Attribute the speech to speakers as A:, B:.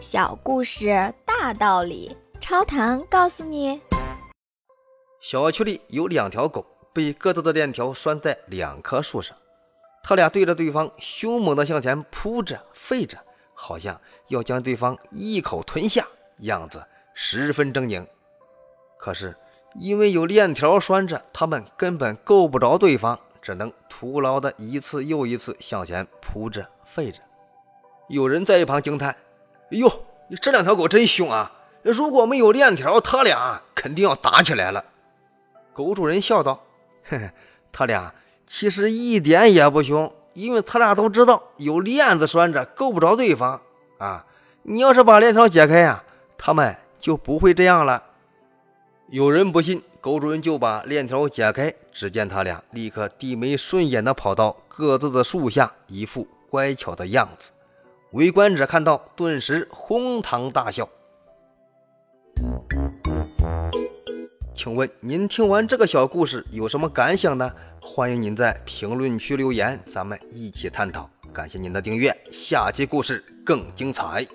A: 小故事大道理，超糖告诉你：
B: 小区里有两条狗，被各自的链条拴在两棵树上，它俩对着对方凶猛地向前扑着、吠着，好像要将对方一口吞下，样子十分狰狞。可是因为有链条拴着，它们根本够不着对方，只能徒劳的一次又一次向前扑着、吠着。有人在一旁惊叹：“哎呦，这两条狗真凶啊！如果没有链条，它俩肯定要打起来了。”狗主人笑道：“ 嘿嘿，他俩其实一点也不凶，因为他俩都知道有链子拴着，够不着对方啊。你要是把链条解开呀，他们就不会这样了。”有人不信，狗主人就把链条解开，只见他俩立刻低眉顺眼地跑到各自的树下，一副乖巧的样子。围观者看到，顿时哄堂大笑。请问您听完这个小故事有什么感想呢？欢迎您在评论区留言，咱们一起探讨。感谢您的订阅，下期故事更精彩。